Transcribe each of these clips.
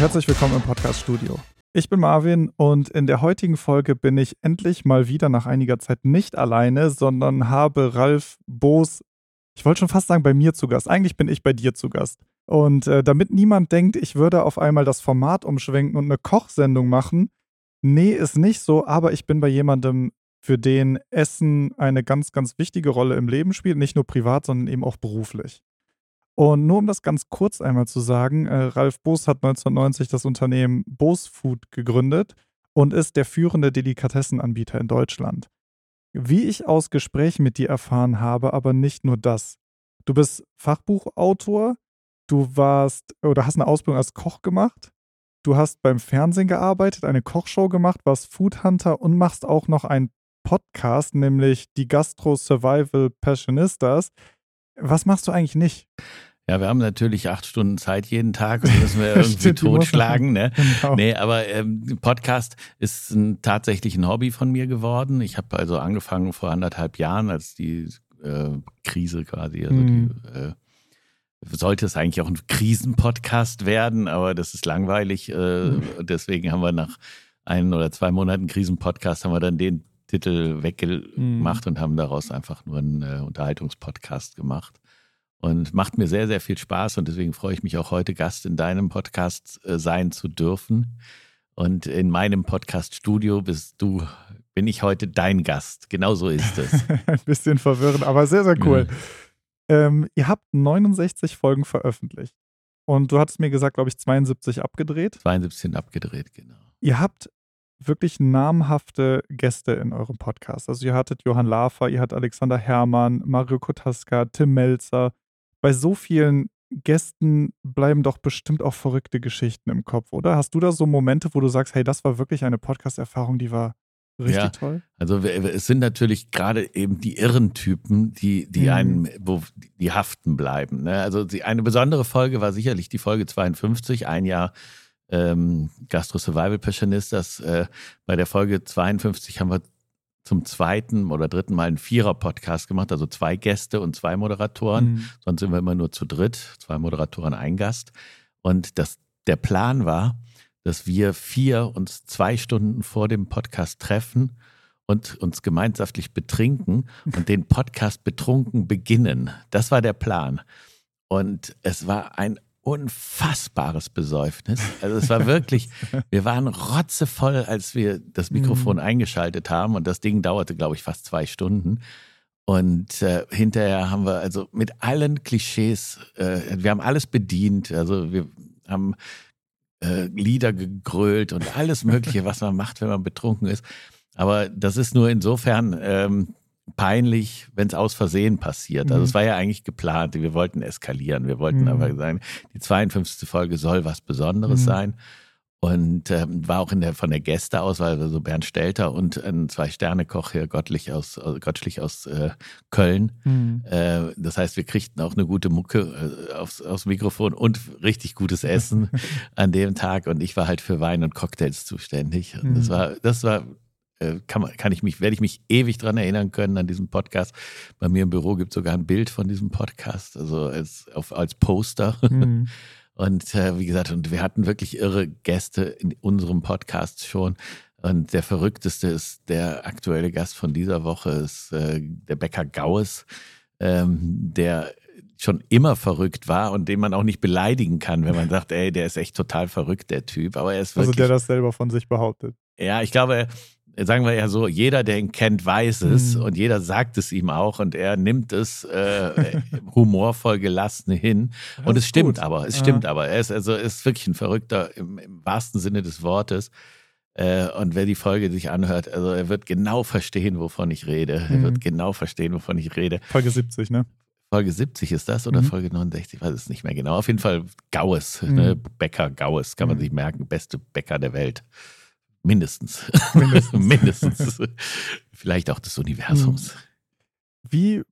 herzlich willkommen im Podcast Studio. Ich bin Marvin und in der heutigen Folge bin ich endlich mal wieder nach einiger Zeit nicht alleine, sondern habe Ralf Boos, ich wollte schon fast sagen, bei mir zu Gast. Eigentlich bin ich bei dir zu Gast. Und äh, damit niemand denkt, ich würde auf einmal das Format umschwenken und eine Kochsendung machen, nee, ist nicht so, aber ich bin bei jemandem, für den Essen eine ganz, ganz wichtige Rolle im Leben spielt, nicht nur privat, sondern eben auch beruflich. Und nur um das ganz kurz einmal zu sagen, äh, Ralf Boos hat 1990 das Unternehmen Boos Food gegründet und ist der führende Delikatessenanbieter in Deutschland. Wie ich aus Gesprächen mit dir erfahren habe, aber nicht nur das. Du bist Fachbuchautor, du warst oder hast eine Ausbildung als Koch gemacht, du hast beim Fernsehen gearbeitet, eine Kochshow gemacht, warst Foodhunter und machst auch noch einen Podcast, nämlich die Gastro Survival Passionistas. Was machst du eigentlich nicht? Ja, wir haben natürlich acht Stunden Zeit jeden Tag und müssen wir irgendwie totschlagen. Ne? Genau. Nee, aber ähm, Podcast ist ein, tatsächlich ein Hobby von mir geworden. Ich habe also angefangen vor anderthalb Jahren, als die äh, Krise quasi, also mhm. die, äh, sollte es eigentlich auch ein Krisenpodcast werden, aber das ist langweilig. Äh, mhm. Deswegen haben wir nach ein oder zwei Monaten Krisenpodcast haben wir dann den Titel weggemacht mhm. und haben daraus einfach nur einen äh, Unterhaltungspodcast gemacht. Und macht mir sehr, sehr viel Spaß und deswegen freue ich mich auch heute Gast in deinem Podcast äh, sein zu dürfen. Und in meinem Podcast-Studio bist du, bin ich heute dein Gast. Genau so ist es. Ein bisschen verwirrend, aber sehr, sehr cool. Mhm. Ähm, ihr habt 69 Folgen veröffentlicht. Und du hattest mir gesagt, glaube ich, 72 abgedreht. 72 sind abgedreht, genau. Ihr habt wirklich namhafte Gäste in eurem Podcast. Also ihr hattet Johann Lafer, ihr hattet Alexander Herrmann, Mario Kotaska, Tim Melzer, bei so vielen Gästen bleiben doch bestimmt auch verrückte Geschichten im Kopf, oder? Hast du da so Momente, wo du sagst, hey, das war wirklich eine Podcast-Erfahrung, die war richtig ja, toll? Also es sind natürlich gerade eben die irren Typen, die, die mhm. einen, wo die haften bleiben. Ne? Also die, eine besondere Folge war sicherlich die Folge 52, ein Jahr ähm, Gastro Survival Passionist. Das, äh, bei der Folge 52 haben wir zum zweiten oder dritten Mal einen Vierer-Podcast gemacht, also zwei Gäste und zwei Moderatoren. Mhm. Sonst sind wir immer nur zu dritt, zwei Moderatoren, ein Gast. Und das, der Plan war, dass wir vier uns zwei Stunden vor dem Podcast treffen und uns gemeinschaftlich betrinken und den Podcast betrunken beginnen. Das war der Plan. Und es war ein unfassbares Besäufnis. Also es war wirklich, wir waren rotzevoll, als wir das Mikrofon mhm. eingeschaltet haben und das Ding dauerte, glaube ich, fast zwei Stunden. Und äh, hinterher haben wir also mit allen Klischees, äh, wir haben alles bedient. Also wir haben äh, Lieder gegrölt und alles Mögliche, was man macht, wenn man betrunken ist. Aber das ist nur insofern ähm, peinlich, wenn es aus Versehen passiert. Also mhm. es war ja eigentlich geplant. Wir wollten eskalieren. Wir wollten mhm. aber sagen, die 52. Folge soll was Besonderes mhm. sein. Und ähm, war auch in der, von der Gästeauswahl, also Bernd Stelter und ein Zwei-Sterne-Koch hier, Gottlich aus, äh, Gottschlich aus äh, Köln. Mhm. Äh, das heißt, wir kriegten auch eine gute Mucke äh, aufs, aufs Mikrofon und richtig gutes Essen an dem Tag. Und ich war halt für Wein und Cocktails zuständig. Und das mhm. war, das war äh, kann, kann ich mich, werde ich mich ewig dran erinnern können an diesem Podcast. Bei mir im Büro gibt es sogar ein Bild von diesem Podcast, also als, auf, als Poster. Mhm. Und äh, wie gesagt, und wir hatten wirklich irre Gäste in unserem Podcast schon. Und der verrückteste ist der aktuelle Gast von dieser Woche, ist äh, der Bäcker Gaues, ähm, der schon immer verrückt war und den man auch nicht beleidigen kann, wenn man sagt, ey, der ist echt total verrückt, der Typ. Aber er ist wirklich. Also der das selber von sich behauptet. Ja, ich glaube, sagen wir ja so, jeder, der ihn kennt, weiß es mhm. und jeder sagt es ihm auch und er nimmt es äh, humorvoll gelassen hin. Das und es stimmt gut. aber, es ja. stimmt aber. Er ist also ist wirklich ein Verrückter im, im wahrsten Sinne des Wortes. Äh, und wer die Folge sich anhört, also er wird genau verstehen, wovon ich rede. Mhm. Er wird genau verstehen, wovon ich rede. Folge 70, ne? Folge 70 ist das oder mhm. Folge 69? Ich weiß es nicht mehr genau. Auf jeden Fall Gaues, ne? Mhm. Bäcker Gaues, kann man mhm. sich merken. Beste Bäcker der Welt. Mindestens. Mindestens. Mindestens. Vielleicht auch des Universums. Hm. Wie,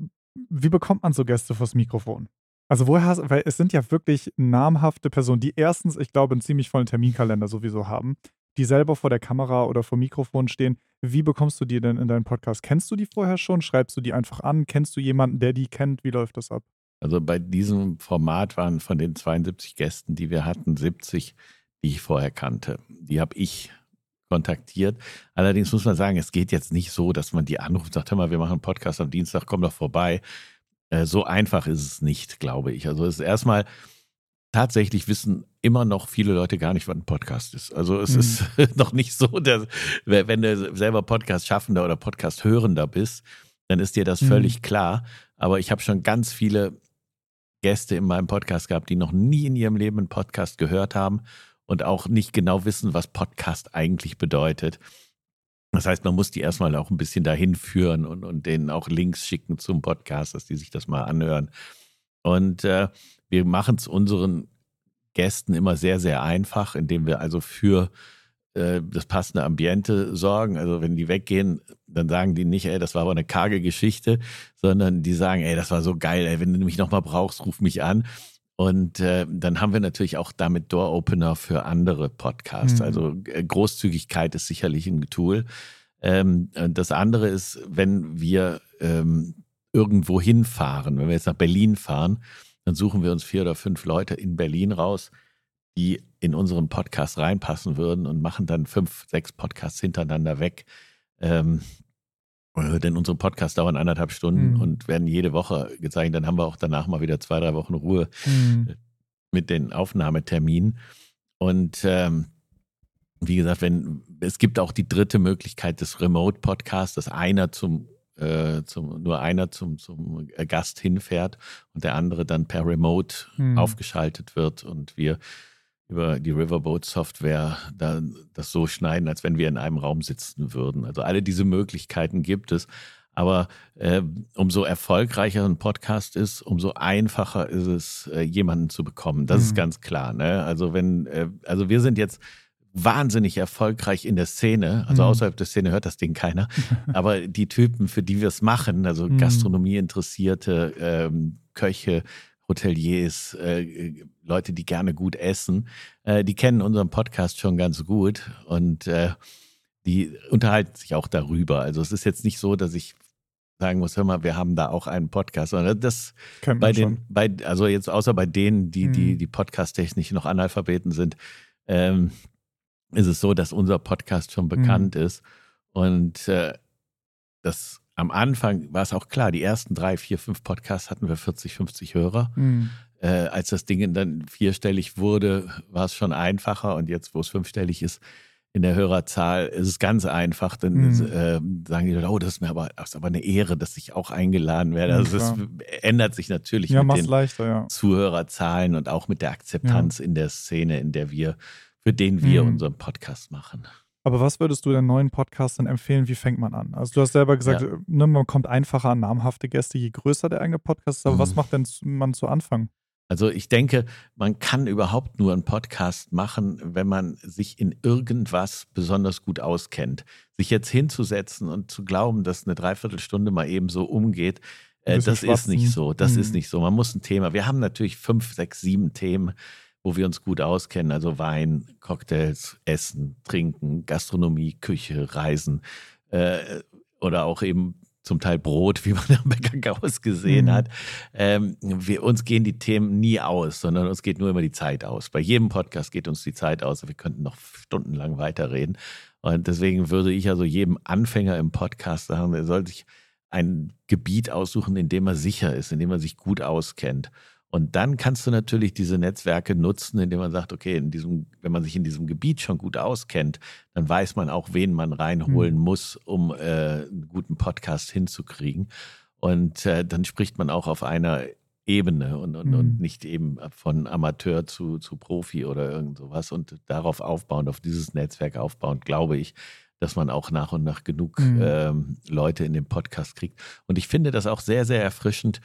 wie bekommt man so Gäste vors Mikrofon? Also woher hast, weil es sind ja wirklich namhafte Personen, die erstens, ich glaube, einen ziemlich vollen Terminkalender sowieso haben, die selber vor der Kamera oder vor Mikrofon stehen. Wie bekommst du die denn in deinen Podcast? Kennst du die vorher schon? Schreibst du die einfach an? Kennst du jemanden, der die kennt? Wie läuft das ab? Also bei diesem Format waren von den 72 Gästen, die wir hatten, 70 die ich vorher kannte. Die habe ich kontaktiert. Allerdings muss man sagen, es geht jetzt nicht so, dass man die anruft und sagt, hör mal, wir machen einen Podcast am Dienstag, komm doch vorbei. Äh, so einfach ist es nicht, glaube ich. Also es ist erstmal tatsächlich wissen immer noch viele Leute gar nicht, was ein Podcast ist. Also es mhm. ist noch nicht so, dass wenn du selber Podcast-Schaffender oder Podcast-Hörender bist, dann ist dir das mhm. völlig klar. Aber ich habe schon ganz viele Gäste in meinem Podcast gehabt, die noch nie in ihrem Leben einen Podcast gehört haben und auch nicht genau wissen, was Podcast eigentlich bedeutet. Das heißt, man muss die erstmal auch ein bisschen dahin führen und, und denen auch Links schicken zum Podcast, dass die sich das mal anhören. Und äh, wir machen es unseren Gästen immer sehr, sehr einfach, indem wir also für äh, das passende Ambiente sorgen. Also wenn die weggehen, dann sagen die nicht, ey, das war aber eine karge Geschichte, sondern die sagen, ey, das war so geil, ey, wenn du mich nochmal brauchst, ruf mich an. Und äh, dann haben wir natürlich auch damit Door-Opener für andere Podcasts. Mhm. Also äh, Großzügigkeit ist sicherlich ein Tool. Ähm, das andere ist, wenn wir ähm, irgendwo hinfahren, wenn wir jetzt nach Berlin fahren, dann suchen wir uns vier oder fünf Leute in Berlin raus, die in unseren Podcast reinpassen würden und machen dann fünf, sechs Podcasts hintereinander weg. Ähm, äh, denn unsere Podcasts dauern anderthalb Stunden mhm. und werden jede Woche gezeigt. Dann haben wir auch danach mal wieder zwei, drei Wochen Ruhe mhm. mit den Aufnahmeterminen. Und ähm, wie gesagt, wenn es gibt auch die dritte Möglichkeit des Remote-Podcasts, dass einer zum, äh, zum nur einer zum, zum Gast hinfährt und der andere dann per Remote mhm. aufgeschaltet wird und wir über die Riverboat-Software da, das so schneiden, als wenn wir in einem Raum sitzen würden. Also alle diese Möglichkeiten gibt es. Aber äh, umso erfolgreicher ein Podcast ist, umso einfacher ist es, äh, jemanden zu bekommen. Das mhm. ist ganz klar. Ne? Also wenn, äh, also wir sind jetzt wahnsinnig erfolgreich in der Szene. Also mhm. außerhalb der Szene hört das Ding keiner. Aber die Typen, für die wir es machen, also mhm. Gastronomie interessierte ähm, Köche, Hoteliers, äh, Leute, die gerne gut essen, äh, die kennen unseren Podcast schon ganz gut und äh, die unterhalten sich auch darüber. Also es ist jetzt nicht so, dass ich sagen muss, hör mal, wir haben da auch einen Podcast, sondern das Kennt bei den, bei, also jetzt außer bei denen, die, die, mhm. die Podcast-technisch noch Analphabeten sind, ähm, ist es so, dass unser Podcast schon bekannt mhm. ist und äh, das am Anfang war es auch klar, die ersten drei, vier, fünf Podcasts hatten wir 40, 50 Hörer. Mhm. Äh, als das Ding dann vierstellig wurde, war es schon einfacher und jetzt, wo es fünfstellig ist, in der Hörerzahl ist es ganz einfach. Dann mhm. äh, sagen die Leute, oh, das ist mir aber, das ist aber eine Ehre, dass ich auch eingeladen werde. Also es ändert sich natürlich ja, mit den leichter, ja. Zuhörerzahlen und auch mit der Akzeptanz ja. in der Szene, in der wir, für den wir mhm. unseren Podcast machen. Aber was würdest du den neuen Podcastern empfehlen? Wie fängt man an? Also du hast selber gesagt, ja. ne, man kommt einfacher an namhafte Gäste, je größer der eigene Podcast ist. Aber mhm. was macht denn man zu Anfang? Also ich denke, man kann überhaupt nur einen Podcast machen, wenn man sich in irgendwas besonders gut auskennt. Sich jetzt hinzusetzen und zu glauben, dass eine Dreiviertelstunde mal eben so umgeht, äh, das ist nicht so. Das mhm. ist nicht so. Man muss ein Thema. Wir haben natürlich fünf, sechs, sieben Themen wo wir uns gut auskennen, also Wein, Cocktails, Essen, Trinken, Gastronomie, Küche, Reisen äh, oder auch eben zum Teil Brot, wie man am Bäcker Gauss gesehen mhm. hat. Ähm, wir, uns gehen die Themen nie aus, sondern uns geht nur immer die Zeit aus. Bei jedem Podcast geht uns die Zeit aus. Wir könnten noch stundenlang weiterreden. Und deswegen würde ich also jedem Anfänger im Podcast sagen, er soll sich ein Gebiet aussuchen, in dem er sicher ist, in dem er sich gut auskennt. Und dann kannst du natürlich diese Netzwerke nutzen, indem man sagt, okay, in diesem, wenn man sich in diesem Gebiet schon gut auskennt, dann weiß man auch, wen man reinholen mhm. muss, um äh, einen guten Podcast hinzukriegen. Und äh, dann spricht man auch auf einer Ebene und, und, mhm. und nicht eben von Amateur zu, zu Profi oder irgend sowas. Und darauf aufbauend, auf dieses Netzwerk aufbauend, glaube ich, dass man auch nach und nach genug mhm. ähm, Leute in den Podcast kriegt. Und ich finde das auch sehr, sehr erfrischend,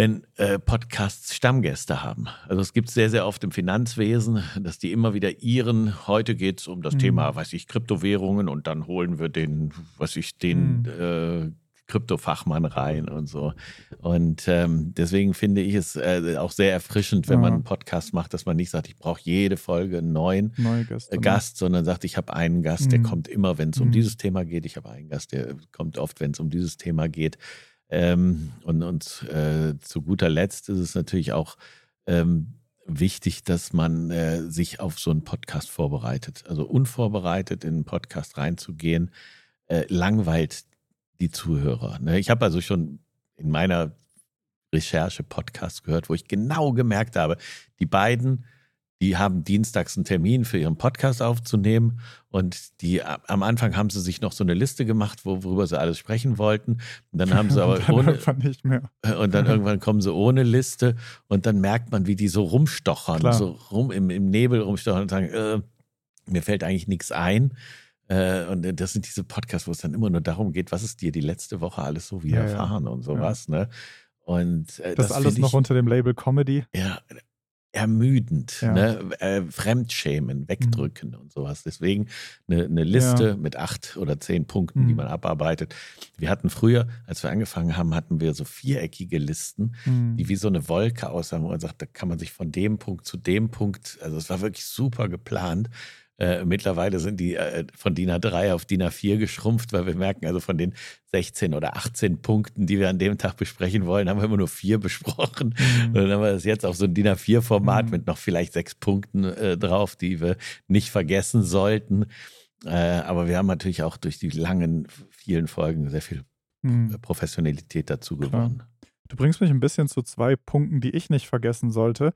wenn äh, Podcasts Stammgäste haben. Also es gibt sehr, sehr oft im Finanzwesen, dass die immer wieder ihren, heute geht es um das mhm. Thema, weiß ich, Kryptowährungen und dann holen wir den, was ich, den mhm. äh, Kryptofachmann rein und so. Und ähm, deswegen finde ich es äh, auch sehr erfrischend, wenn ja. man einen Podcast macht, dass man nicht sagt, ich brauche jede Folge einen neuen Gäste, ne? Gast, sondern sagt, ich habe einen Gast, mhm. der kommt immer, wenn es um mhm. dieses Thema geht. Ich habe einen Gast, der kommt oft, wenn es um dieses Thema geht. Ähm, und und äh, zu guter Letzt ist es natürlich auch ähm, wichtig, dass man äh, sich auf so einen Podcast vorbereitet. Also unvorbereitet in einen Podcast reinzugehen, äh, langweilt die Zuhörer. Ne? Ich habe also schon in meiner Recherche Podcast gehört, wo ich genau gemerkt habe, die beiden die haben dienstags einen Termin für ihren Podcast aufzunehmen und die am Anfang haben sie sich noch so eine Liste gemacht, worüber sie alles sprechen wollten. Und dann haben sie aber dann ohne irgendwann nicht mehr. und dann irgendwann kommen sie ohne Liste und dann merkt man, wie die so rumstochern, Klar. so rum im, im Nebel rumstochern und sagen, äh, mir fällt eigentlich nichts ein. Äh, und das sind diese Podcasts, wo es dann immer nur darum geht, was ist dir die letzte Woche alles so Ja, ja. widerfahren und sowas. Ne? Und äh, Das, das, alles ich, noch unter dem Label Comedy. ja, ermüdend, Ja. ne? äh, Fremdschämen, wegdrücken und sowas. Deswegen eine, eine Liste Ja. mit acht oder zehn Punkten, die Mhm. man abarbeitet. Wir hatten früher, als wir angefangen haben, hatten wir so viereckige Listen, Hm. die wie so eine Wolke aussahen, wo man sagt, da kann man sich von dem Punkt zu dem Punkt, also es war wirklich super geplant. Äh, mittlerweile sind die äh, von DIN A3 auf DIN A4 geschrumpft, weil wir merken, also von den 16 oder 18 Punkten, die wir an dem Tag besprechen wollen, haben wir immer nur vier besprochen. Hm. Und dann haben wir das jetzt auf so ein DIN A4-Format Mhm. mit noch vielleicht sechs Punkten äh, drauf, die wir nicht vergessen sollten. Äh, aber wir haben natürlich auch durch die langen, vielen Folgen sehr viel Hm. Professionalität dazu Klar. gewonnen. Du bringst mich ein bisschen zu zwei Punkten, die ich nicht vergessen sollte.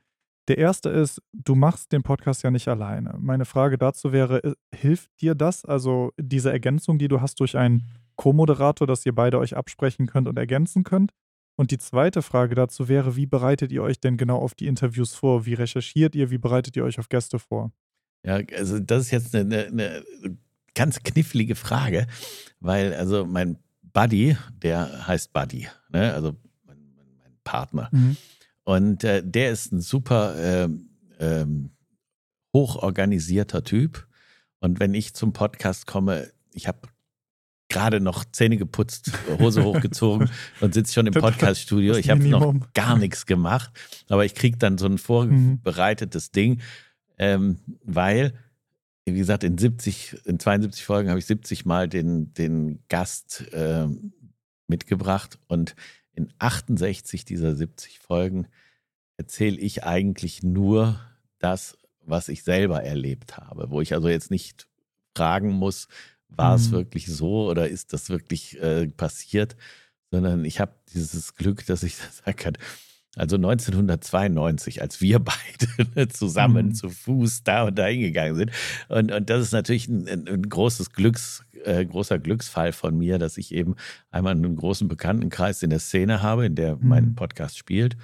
Der erste ist, du machst den Podcast ja nicht alleine. Meine Frage dazu wäre, hilft dir das, also diese Ergänzung, die du hast durch einen Co-Moderator, dass ihr beide euch absprechen könnt und ergänzen könnt? Und die zweite Frage dazu wäre, wie bereitet ihr euch denn genau auf die Interviews vor? Wie recherchiert ihr? Wie bereitet ihr euch auf Gäste vor? Ja, also das ist jetzt eine, eine, ganz knifflige Frage, weil also mein Buddy, der heißt Buddy, ne? also mein, mein, mein Partner. Und äh, der ist ein super ähm, ähm, hochorganisierter Typ. Und wenn ich zum Podcast komme, ich habe gerade noch Zähne geputzt, Hose hochgezogen und sitze schon im Podcaststudio. Ich habe noch gar nichts gemacht, aber ich kriege dann so ein vorbereitetes Ding, ähm, weil, wie gesagt, in 70, in 72 Folgen habe ich 70 Mal den, den Gast ähm, mitgebracht und in 68 dieser 70 Folgen erzähle ich eigentlich nur das, was ich selber erlebt habe, wo ich also jetzt nicht fragen muss, war es Mhm. wirklich so oder ist das wirklich äh, passiert, sondern ich habe dieses Glück, dass ich das sagen kann. Also 1992, als wir beide zusammen Mhm. zu Fuß da und da hingegangen sind. Und, und das ist natürlich ein, ein, großes Glücks, äh, großer Glücksfall von mir, dass ich eben einmal einen großen Bekanntenkreis in der Szene habe, in der mein Mhm. Podcast spielt.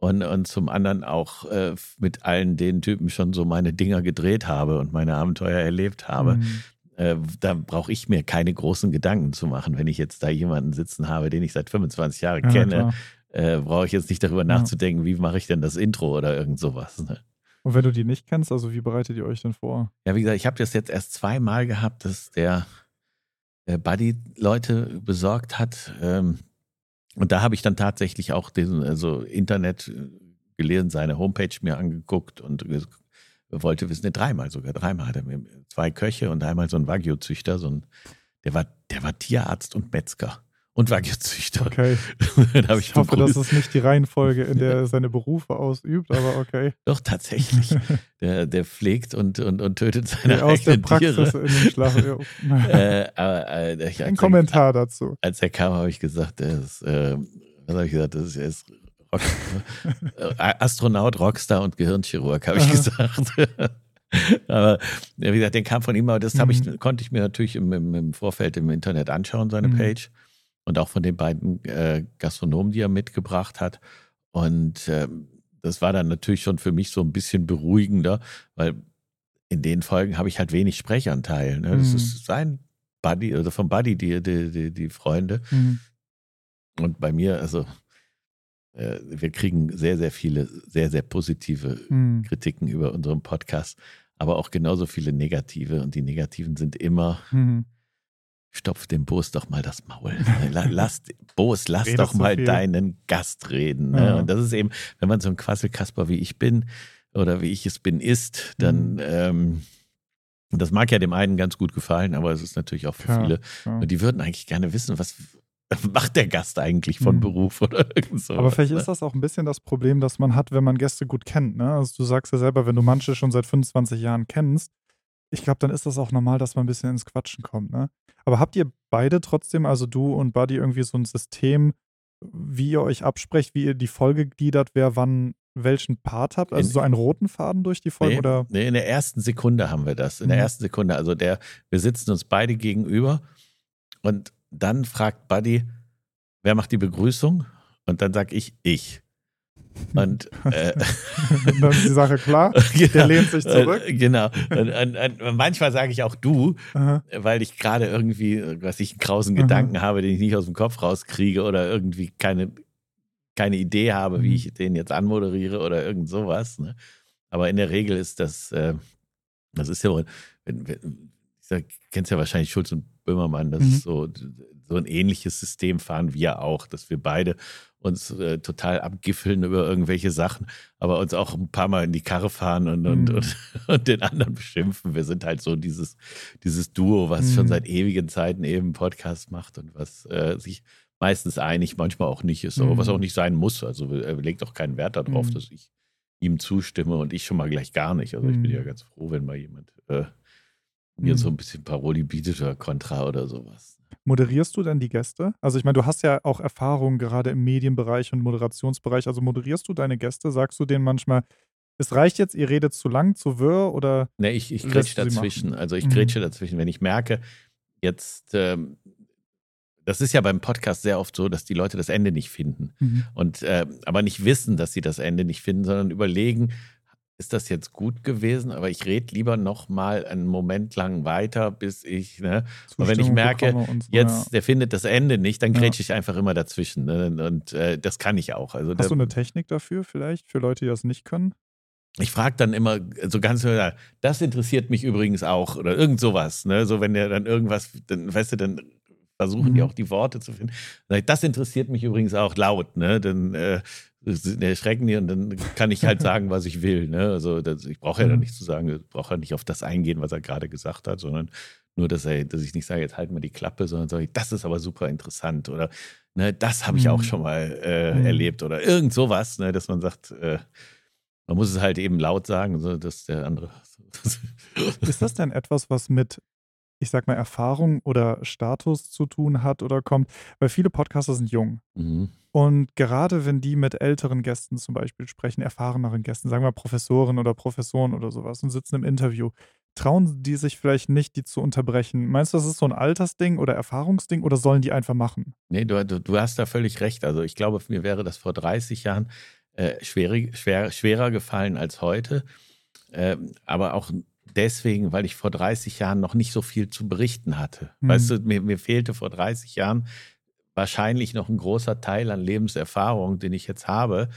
Und, und zum anderen auch äh, mit allen den Typen schon so meine Dinger gedreht habe und meine Abenteuer erlebt habe. Mhm. Äh, da brauche ich mir keine großen Gedanken zu machen. Wenn ich jetzt da jemanden sitzen habe, den ich seit 25 Jahren Ja, kenne, klar. Äh, brauche ich jetzt nicht darüber nachzudenken, wie mache ich denn das Intro oder irgend sowas. Ne? Und wenn du die nicht kennst, also wie bereitet ihr euch denn vor? Ja, wie gesagt, ich habe das jetzt erst zweimal gehabt, dass der, der Buddy Leute besorgt hat. Ähm, und da habe ich dann tatsächlich auch diesen, also Internet äh, gelesen, seine Homepage mir angeguckt und wollte wissen, ne, dreimal sogar, dreimal hat er mir zwei Köche und einmal so ein Wagyu-Züchter, so ein, der war, der war Tierarzt und Metzger und Wagyu-Züchter. Okay. Dann habe ich, Ich hoffe, das ist nicht die Reihenfolge, in der er seine Berufe ausübt, aber okay. Doch, tatsächlich. Der, der pflegt und, und, und tötet seine Aus der eigenen Praxis Tiere. in den Schlaf. Äh, aber, äh, ich, Ein als, er, Kommentar dazu. als er kam, habe ich gesagt, er ist, äh, was habe ich gesagt, das ist, er ist Rock, äh, Astronaut, Rockstar und Gehirnchirurg, habe ich gesagt. aber wie gesagt, der kam von ihm, aber das habe ich, Mhm. konnte ich mir natürlich im, im, im Vorfeld im Internet anschauen, seine Mhm. Page. Und auch von den beiden äh, Gastronomen, die er mitgebracht hat. Und ähm, das war dann natürlich schon für mich so ein bisschen beruhigender, weil in den Folgen habe ich halt wenig Sprechanteil. Ne? Das Mhm. ist sein Buddy, oder vom Buddy, die, die, die, die Freunde. Mhm. Und bei mir, also, äh, wir kriegen sehr, sehr viele, sehr, sehr positive Mhm. Kritiken über unseren Podcast, aber auch genauso viele negative. Und die negativen sind immer, Mhm. Stopf dem Boos doch mal das Maul. La- Lass, Boos, lass Redest doch mal viel. deinen Gast reden. Ne? Ja. Und das ist eben, wenn man so ein Quasselkasper wie ich bin oder wie ich es bin ist, dann, Mhm. ähm, das mag ja dem einen ganz gut gefallen, aber es ist natürlich auch für Klar, viele klar. und die würden eigentlich gerne wissen, was, macht der Gast eigentlich von Mhm. Beruf oder irgend so. Aber vielleicht ist das auch ein bisschen das Problem, das man hat, wenn man Gäste gut kennt. Ne? Also du sagst ja selber, wenn du manche schon seit 25 Jahren kennst, ich glaube, dann ist das auch normal, dass man ein bisschen ins Quatschen kommt. Ne? Aber habt ihr beide trotzdem, also du und Buddy, irgendwie so ein System, wie ihr euch absprecht, wie ihr die Folge gliedert, wer wann welchen Part habt? Also In- so einen roten Faden durch die Folge Nee, oder? nee, in der ersten Sekunde haben wir das. In der Mhm. ersten Sekunde. Also der, wir sitzen uns beide gegenüber und dann fragt Buddy, wer macht die Begrüßung? Und dann sag ich, ich. Und äh, dann ist die Sache klar. Der lehnt sich zurück. Äh, Genau. Und, und, und manchmal sage ich auch du, Aha. weil ich gerade irgendwie, was ich einen krausen Mhm. Gedanken habe, den ich nicht aus dem Kopf rauskriege oder irgendwie keine, keine Idee habe, wie Mhm. ich den jetzt anmoderiere oder irgend sowas. Ne? Aber in der Regel ist das, äh, das ist ja, wohl- wenn, wenn, ich sag, kennst ja wahrscheinlich Schulz und Böhmermann, das Mhm. ist so, so ein ähnliches System fahren wir auch, dass wir beide uns äh, total abgiffeln über irgendwelche Sachen, aber uns auch ein paar Mal in die Karre fahren und, und, Mhm. und, und den anderen beschimpfen. Wir sind halt so dieses, dieses Duo, was schon Mhm. seit ewigen Zeiten eben Podcast macht und was äh, sich meistens einig, manchmal auch nicht ist, aber Mhm. was auch nicht sein muss. Also er legt auch keinen Wert darauf, Mhm. dass ich ihm zustimme und ich schon mal gleich gar nicht. Also ich bin Mhm. ja ganz froh, wenn mal jemand äh, mir Mhm. so ein bisschen Paroli bietet oder Kontra oder sowas. Moderierst du denn die Gäste? Also ich meine, du hast ja auch Erfahrung gerade im Medienbereich und Moderationsbereich. Also moderierst du deine Gäste? Sagst du denen manchmal, es reicht jetzt, ihr redet zu lang, zu wirr oder Ne, ich, ich grätsche dazwischen. machen. Also ich Mhm. grätsche dazwischen. Wenn ich merke, jetzt, ähm, das ist ja beim Podcast sehr oft so, dass die Leute das Ende nicht finden. Und äh, aber nicht wissen, dass sie das Ende nicht finden, sondern überlegen, ist das jetzt gut gewesen? Aber ich rede lieber noch mal einen Moment lang weiter, bis ich, ne, Und wenn ich merke, so, jetzt, der findet das Ende nicht, dann Ja. grätsche ich einfach immer dazwischen. Ne? Und äh, das kann ich auch. Also ja. da, Hast du eine Technik dafür vielleicht, für Leute, die das nicht können? ich frage dann immer so ganz, das interessiert mich übrigens auch oder irgend sowas. Ne? So, wenn der dann irgendwas, dann, weißt du, dann versuchen die Mhm. auch die Worte zu finden. Das interessiert mich übrigens auch laut, ne? Dann äh, erschrecken die und dann kann ich halt sagen, was ich will. Ne? Also das, ich brauche ja dann Mhm. nicht zu sagen, ich brauche ja nicht auf das eingehen, was er gerade gesagt hat, sondern nur, dass, er, dass ich nicht sage, jetzt halt mal die Klappe, sondern sage ich, das ist aber super interessant oder ne, das habe ich auch Mhm. schon mal äh, Mhm. erlebt oder irgend sowas, ne, dass man sagt, äh, man muss es halt eben laut sagen, so dass der andere. Ist das denn etwas, was mit, ich sag mal, Erfahrung oder Status zu tun hat oder kommt? Weil viele Podcaster sind jung. Mhm. Und gerade wenn die mit älteren Gästen zum Beispiel sprechen, erfahreneren Gästen, sagen wir Professoren oder Professoren oder sowas und sitzen im Interview, trauen die sich vielleicht nicht, die zu unterbrechen? Meinst du, das ist so ein Altersding oder Erfahrungsding oder sollen die einfach machen? Nee, du, du, du hast da völlig recht. Also ich glaube, mir wäre das vor 30 Jahren äh, schwierig, schwer, schwerer gefallen als heute. Ähm, aber auch deswegen, weil ich vor 30 Jahren noch nicht so viel zu berichten hatte. Hm. Weißt du, mir, mir fehlte vor 30 Jahren wahrscheinlich noch ein großer Teil an Lebenserfahrung, den ich jetzt habe,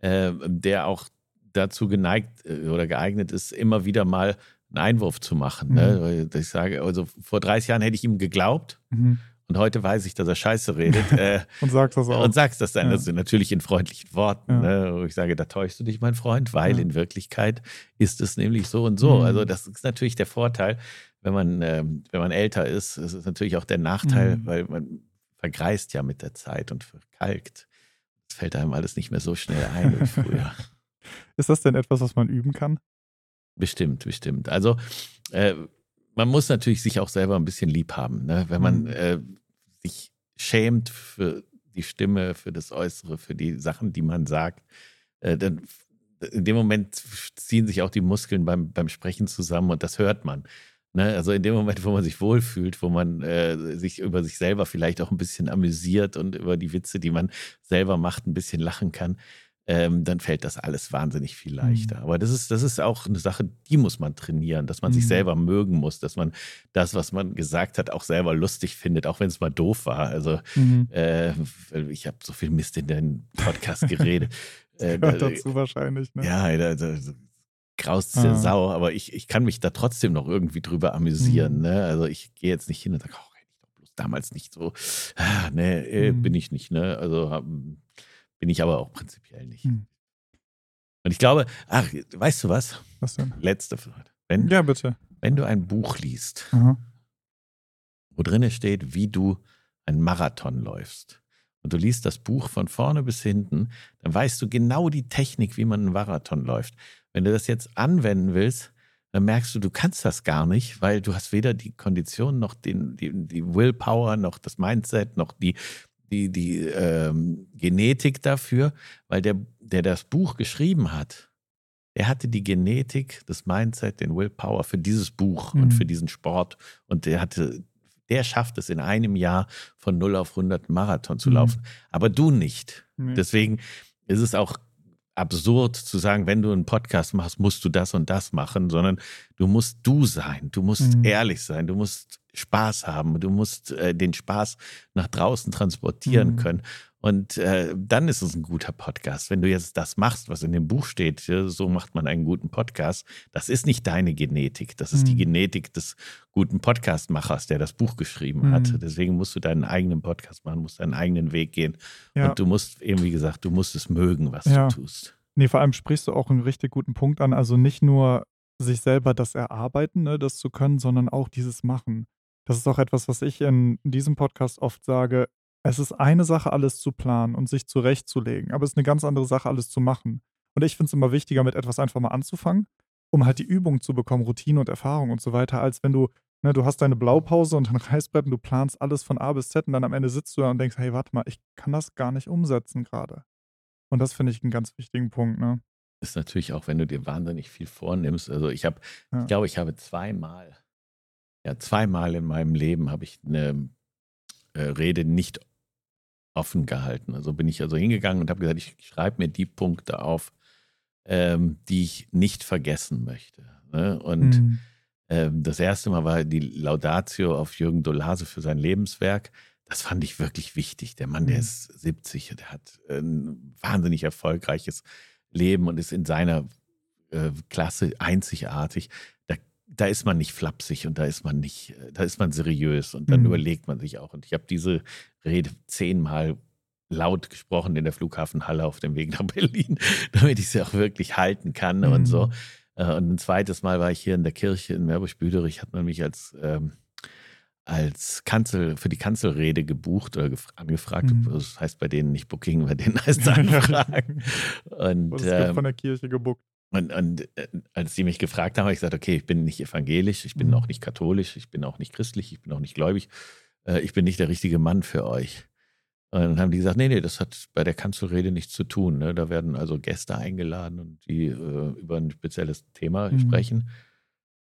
äh, der auch dazu geneigt äh, oder geeignet ist, immer wieder mal einen Einwurf zu machen. Ne? Mhm. Weil Ich sage, also vor 30 Jahren hätte ich ihm geglaubt Mhm. Und heute weiß ich, dass er Scheiße redet. äh, Und sagst das auch. und sagst das dann Ja. also natürlich in freundlichen Worten. Ja. Ne? Wo ich sage, da täuschst du dich, mein Freund, weil Ja. in Wirklichkeit ist es nämlich so und so. Mhm. Also das ist natürlich der Vorteil, wenn man, ähm, wenn man älter ist. Es ist natürlich auch der Nachteil, Mhm. weil man vergreist ja mit der Zeit und verkalkt. Es fällt einem alles nicht mehr so schnell ein wie früher. ist das denn etwas, was man üben kann? Bestimmt, bestimmt. Also äh, man muss natürlich sich auch selber ein bisschen lieb haben. Ne? Wenn man Mhm. äh, sich schämt für die Stimme, für das Äußere, für die Sachen, die man sagt, äh, dann in dem Moment ziehen sich auch die Muskeln beim, beim Sprechen zusammen und das hört man. Ne? Also in dem Moment, wo man sich wohlfühlt, wo man äh, sich über sich selber vielleicht auch ein bisschen amüsiert und über die Witze, die man selber macht, ein bisschen lachen kann, ähm, dann fällt das alles wahnsinnig viel leichter. Mhm. Aber das ist, das ist auch eine Sache, die muss man trainieren, dass man sich Mhm. selber mögen muss, dass man das, was man gesagt hat, auch selber lustig findet, auch wenn es mal doof war. Also Mhm. äh, ich habe so viel Mist in den Podcast geredet. äh, Gehört da- dazu wahrscheinlich. Ne? ja, da, da, der Ah. Sau, aber ich, ich kann mich da trotzdem noch irgendwie drüber amüsieren. Mhm. Ne? Also ich gehe jetzt nicht hin und sage, oh, hätte ich doch bloß damals nicht so. Ah, nee, äh, Mhm. bin ich nicht. Ne? Also hab, bin ich aber auch prinzipiell nicht. Mhm. Und ich glaube, ach, weißt du was? Was denn? Letzte Frage. Wenn, Ja, bitte. wenn du ein Buch liest, Aha. wo drin steht, wie du einen Marathon läufst und du liest das Buch von vorne bis hinten, dann weißt du genau die Technik, wie man einen Marathon läuft. Wenn du das jetzt anwenden willst, dann merkst du, du kannst das gar nicht, weil du hast weder die Kondition noch den, die, die Willpower, noch das Mindset, noch die, die, die ähm, Genetik dafür, weil der, der das Buch geschrieben hat, er hatte die Genetik, das Mindset, den Willpower für dieses Buch mhm. und für diesen Sport und der hatte der schafft es in einem Jahr von 0 auf 100 Marathon zu mhm. laufen. Aber du nicht. Mhm. Deswegen ist es auch absurd zu sagen, wenn du einen Podcast machst, musst du das und das machen, sondern du musst du sein, du musst mhm. ehrlich sein, du musst Spaß haben, du musst äh, den Spaß nach draußen transportieren mhm. können. Und äh, dann ist es ein guter Podcast. Wenn du jetzt das machst, was in dem Buch steht, so macht man einen guten Podcast, das ist nicht deine Genetik. Das ist mhm. die Genetik des guten Podcastmachers, der das Buch geschrieben mhm. hat. Deswegen musst du deinen eigenen Podcast machen, musst deinen eigenen Weg gehen. Ja. Und du musst, eben wie gesagt, du musst es mögen, was ja. du tust. Nee, vor allem sprichst du auch einen richtig guten Punkt an. Also nicht nur sich selber das erarbeiten, ne, das zu können, sondern auch dieses Machen. Das ist auch etwas, was ich in diesem Podcast oft sage. Es ist eine Sache, alles zu planen und sich zurechtzulegen, aber es ist eine ganz andere Sache, alles zu machen. Und ich finde es immer wichtiger, mit etwas einfach mal anzufangen, um halt die Übung zu bekommen, Routine und Erfahrung und so weiter, als wenn du, ne, du hast deine Blaupause und ein Reißbrett und du planst alles von A bis Z und dann am Ende sitzt du da und denkst, hey, warte mal, ich kann das gar nicht umsetzen gerade. Und das finde ich einen ganz wichtigen Punkt, ne? Ist natürlich auch, wenn du dir wahnsinnig viel vornimmst. Also ich habe, ja. ich glaube, ich habe zweimal, ja, zweimal in meinem Leben habe ich eine äh, Rede nicht offen gehalten. Also bin ich also hingegangen und habe gesagt, ich schreibe mir die Punkte auf, ähm, die ich nicht vergessen möchte. Ne? Und mhm. ähm, das erste Mal war die Laudatio auf Jürgen Dolase für sein Lebenswerk. Das fand ich wirklich wichtig. Der Mann, der mhm. ist 70, der hat ein wahnsinnig erfolgreiches Leben und ist in seiner äh, Klasse einzigartig. Da, da ist man nicht flapsig und da ist man nicht, da ist man seriös und dann mhm. überlegt man sich auch. Und ich habe diese Rede zehnmal laut gesprochen in der Flughafenhalle auf dem Weg nach Berlin, damit ich sie auch wirklich halten kann mhm. und so. Äh, und ein zweites Mal war ich hier in der Kirche in Meerbusch-Büderich, hat man mich als, ähm, als Kanzel, für die Kanzelrede gebucht oder angefragt. Mhm. Das heißt bei denen nicht Booking, bei denen heißt es Anfragen. und, ähm, von der Kirche gebucht. Und, und äh, als sie mich gefragt haben, habe ich gesagt, okay, ich bin nicht evangelisch, ich bin mhm. auch nicht katholisch, ich bin auch nicht christlich, ich bin auch nicht gläubig äh, ich bin nicht der richtige Mann für euch. Und dann haben die gesagt, nee, nee, das hat bei der Kanzelrede nichts zu tun. Ne? Da werden also Gäste eingeladen und die äh, über ein spezielles Thema mhm. sprechen.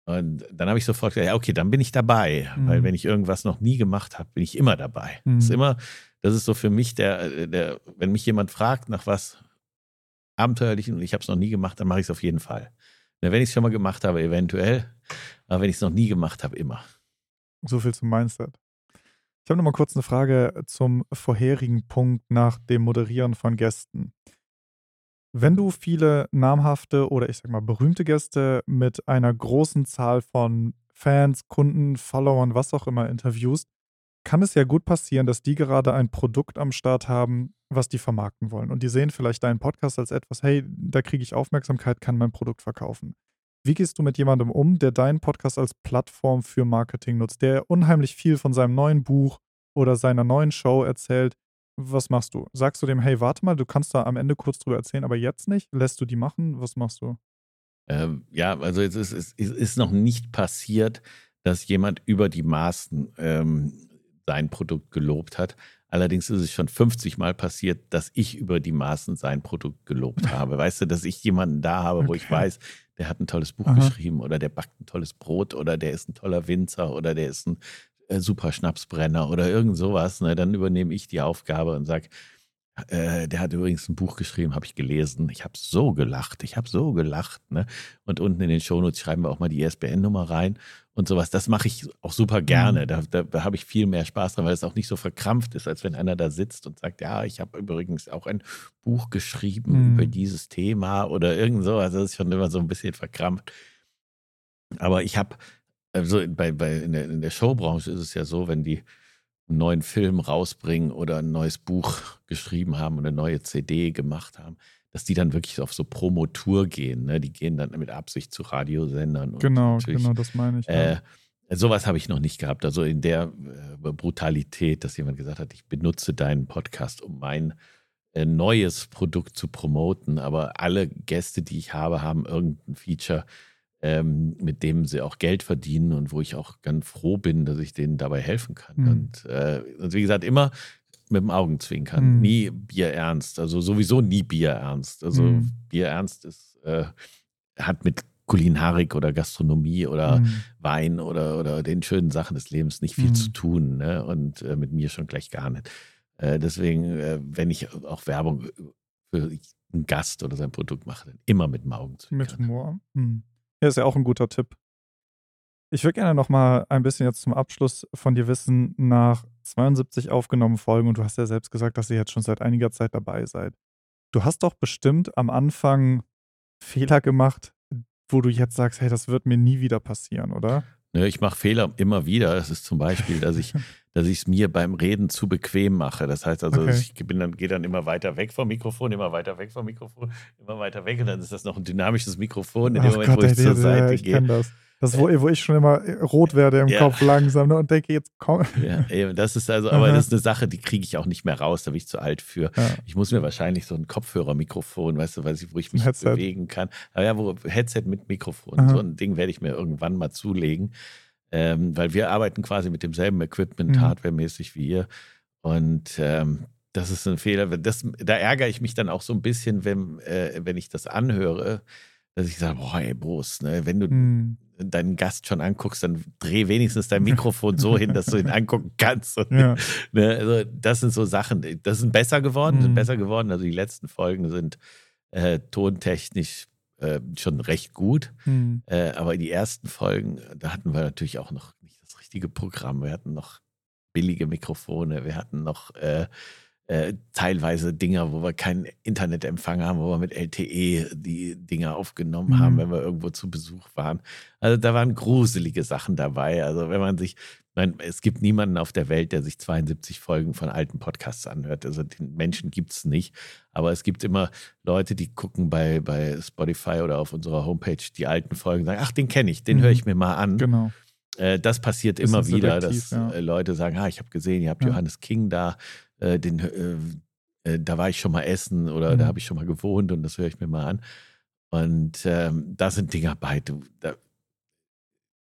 Und dann habe ich sofort gesagt, ja, okay, dann bin ich dabei. Mhm. Weil wenn ich irgendwas noch nie gemacht habe, bin ich immer dabei. Mhm. Das ist immer, das ist so für mich der, der, wenn mich jemand fragt nach was Abenteuerlichen und ich habe es noch nie gemacht, dann mache ich es auf jeden Fall. wenn ich es schon mal gemacht habe, eventuell. Aber wenn ich es noch nie gemacht habe, immer. So viel zum Mindset. Ich habe noch mal kurz eine Frage zum vorherigen Punkt nach dem Moderieren von Gästen. Wenn du viele namhafte oder ich sag mal berühmte Gäste mit einer großen Zahl von Fans, Kunden, Followern, was auch immer interviewst, kann es ja gut passieren, dass die gerade ein Produkt am Start haben, was die vermarkten wollen. Und die sehen vielleicht deinen Podcast als etwas, hey, da kriege ich Aufmerksamkeit, kann mein Produkt verkaufen. Wie gehst du mit jemandem um, der deinen Podcast als Plattform für Marketing nutzt, der unheimlich viel von seinem neuen Buch oder seiner neuen Show erzählt? Was machst du? Sagst du dem, hey, warte mal, du kannst da am Ende kurz drüber erzählen, aber jetzt nicht? Lässt du die machen? Was machst du? Ähm, ja, also es ist, es ist, noch nicht passiert, dass jemand über die Maßen ähm, sein Produkt gelobt hat. Allerdings ist es schon 50 Mal passiert, dass ich über die Maßen sein Produkt gelobt habe. Weißt du, dass ich jemanden da habe, okay. wo ich weiß, der hat ein tolles Buch Aha. geschrieben oder der backt ein tolles Brot oder der ist ein toller Winzer oder der ist ein äh, super Schnapsbrenner oder irgend sowas. Ne? Dann übernehme ich die Aufgabe und sage, äh, der hat übrigens ein Buch geschrieben, habe ich gelesen. Ich habe so gelacht, ich habe so gelacht. Ne? Und unten in den Shownotes schreiben wir auch mal die ISBN-Nummer rein und sowas. Das mache ich auch super gerne. Mhm. Da, da, da habe ich viel mehr Spaß dran, weil es auch nicht so verkrampft ist, als wenn einer da sitzt und sagt, ja, ich habe übrigens auch ein Buch geschrieben mhm. über dieses Thema oder irgend sowas. Das ist schon immer so ein bisschen verkrampft. Aber ich habe, also bei, bei, in, der, in der Showbranche ist es ja so, wenn die einen neuen Film rausbringen oder ein neues Buch geschrieben haben oder eine neue CD gemacht haben, dass die dann wirklich auf so Promotour gehen. Ne? Die gehen dann mit Absicht zu Radiosendern. genau, genau, das meine ich. Äh, sowas habe ich noch nicht gehabt. Also in der äh, Brutalität, dass jemand gesagt hat, ich benutze deinen Podcast, um mein äh, neues Produkt zu promoten. Aber alle Gäste, die ich habe, haben irgendein Feature, ähm, mit dem sie auch Geld verdienen und wo ich auch ganz froh bin, dass ich denen dabei helfen kann. Mhm. Und, äh, und, wie gesagt, immer mit dem Augenzwinkern, mhm. nie Bierernst. Also sowieso nie Bierernst. Also mhm. Bierernst ist, äh, hat mit Kulinarik oder Gastronomie oder mhm. Wein oder, oder den schönen Sachen des Lebens nicht viel mhm. zu tun. Ne? Und äh, mit mir schon gleich gar nicht. Äh, deswegen, äh, wenn ich auch Werbung für einen Gast oder sein Produkt mache, dann immer mit dem Augenzwinkern. Mit Humor. Mhm. Ja, ist ja auch ein guter Tipp. Ich würde gerne noch mal ein bisschen jetzt zum Abschluss von dir wissen, nach 72 aufgenommenen Folgen, und du hast ja selbst gesagt, dass ihr jetzt schon seit einiger Zeit dabei seid. Du hast doch bestimmt am Anfang Fehler gemacht, wo du jetzt sagst, hey, das wird mir nie wieder passieren, oder? Ne, ich mache Fehler immer wieder. Das ist zum Beispiel, dass ich dass ich es mir beim Reden zu bequem mache. Das heißt also, okay. ich bin dann, gehe dann immer weiter weg vom Mikrofon, immer weiter weg vom Mikrofon, immer weiter weg und dann ist das noch ein dynamisches Mikrofon in dem Ach Moment, Gott, wo ich, ich zur Seite ja, ich gehe. Das. Ist, wo, wo ich schon immer rot werde im ja. Kopf langsam ne, und denke, jetzt komm. Ja, eben, das ist also, aber das ist eine Sache, die kriege ich auch nicht mehr raus, da bin ich zu alt für. Ja. Ich muss mir wahrscheinlich so ein Kopfhörermikrofon, weißt du, wo ich mich Headset. bewegen kann. Aber ja, wo Headset mit Mikrofon, Aha. so ein Ding werde ich mir irgendwann mal zulegen. Ähm, weil wir arbeiten quasi mit demselben Equipment, mhm. hardwaremäßig wie ihr. Und ähm, das ist ein Fehler. Das, da ärgere ich mich dann auch so ein bisschen, wenn, äh, wenn ich das anhöre, dass ich sage, boah, ey, Boos, ne, wenn du mhm. deinen Gast schon anguckst, dann dreh wenigstens dein Mikrofon so hin, dass du ihn angucken kannst. Und, ja. ne, also das sind so Sachen, das sind besser geworden, mhm. sind besser geworden. Also die letzten Folgen sind äh, tontechnisch äh, schon recht gut. Mhm. Äh, aber die ersten Folgen, da hatten wir natürlich auch noch nicht das richtige Programm. Wir hatten noch billige Mikrofone, wir hatten noch äh, teilweise Dinger, wo wir keinen Internetempfang haben, wo wir mit LTE die Dinger aufgenommen mhm. haben, wenn wir irgendwo zu Besuch waren. Also da waren gruselige Sachen dabei. Also wenn man sich Nein, es gibt niemanden auf der Welt, der sich 72 Folgen von alten Podcasts anhört. Also den Menschen gibt es nicht. Aber es gibt immer Leute, die gucken bei, bei Spotify oder auf unserer Homepage die alten Folgen und sagen, ach, den kenne ich, den mhm. höre ich mir mal an. Genau. Äh, das passiert immer wieder, dass ja. Äh, Leute sagen, ah, ich habe gesehen, ihr habt ja. Johannes King da, äh, den, äh, äh, da war ich schon mal essen oder mhm. da habe ich schon mal gewohnt und das höre ich mir mal an. Und ähm, da sind Dinger bei, du, da,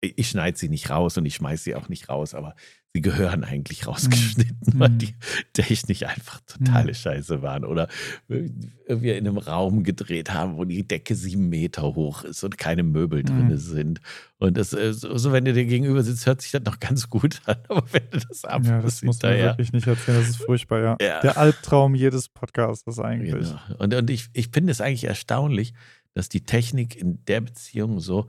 ich schneide sie nicht raus und ich schmeiße sie auch nicht raus, aber sie gehören eigentlich rausgeschnitten, mhm. weil die technisch einfach totale mhm. Scheiße waren. Oder wir in einem Raum gedreht haben, wo die Decke sieben Meter hoch ist und keine Möbel drin mhm. sind. Und das, äh, so, wenn du dir gegenüber sitzt, hört sich das noch ganz gut an. Aber wenn du das ab Ja, das muss man wirklich nicht erzählen. Das ist furchtbar, ja. ja. Der Albtraum jedes Podcasts eigentlich. Genau. Und, und ich, ich finde es eigentlich erstaunlich, dass die Technik in der Beziehung so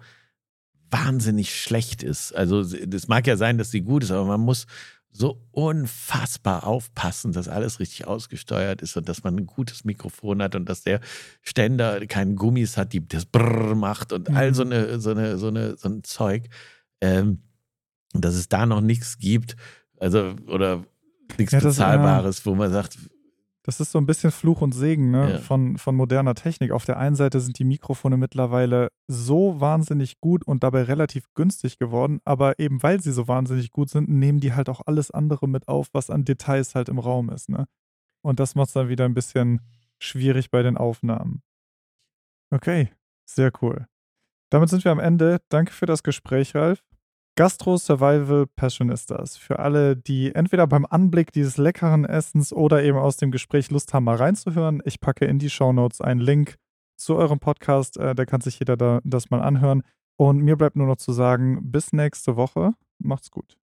wahnsinnig schlecht ist. Also das mag ja sein, dass sie gut ist, aber man muss so unfassbar aufpassen, dass alles richtig ausgesteuert ist und dass man ein gutes Mikrofon hat und dass der Ständer keinen Gummis hat, die das Brrr macht und all so mhm. eine, so eine, so eine, so ein Zeug. Ähm, dass es da noch nichts gibt, also oder nichts ja, Bezahlbares, ja. wo man sagt, das ist so ein bisschen Fluch und Segen ne? Ja. von, von moderner Technik. Auf der einen Seite sind die Mikrofone mittlerweile so wahnsinnig gut und dabei relativ günstig geworden, aber eben weil sie so wahnsinnig gut sind, nehmen die halt auch alles andere mit auf, was an Details halt im Raum ist. Ne? Und das macht es dann wieder ein bisschen schwierig bei den Aufnahmen. Okay, sehr cool. Damit sind wir am Ende. Danke für das Gespräch, Ralf. Gastro Survival Passionistas. Für alle, die entweder beim Anblick dieses leckeren Essens oder eben aus dem Gespräch Lust haben, mal reinzuhören. Ich packe in die Show Notes einen Link zu eurem Podcast. Äh, da kann sich jeder da, das mal anhören. Und mir bleibt nur noch zu sagen, bis nächste Woche. Macht's gut.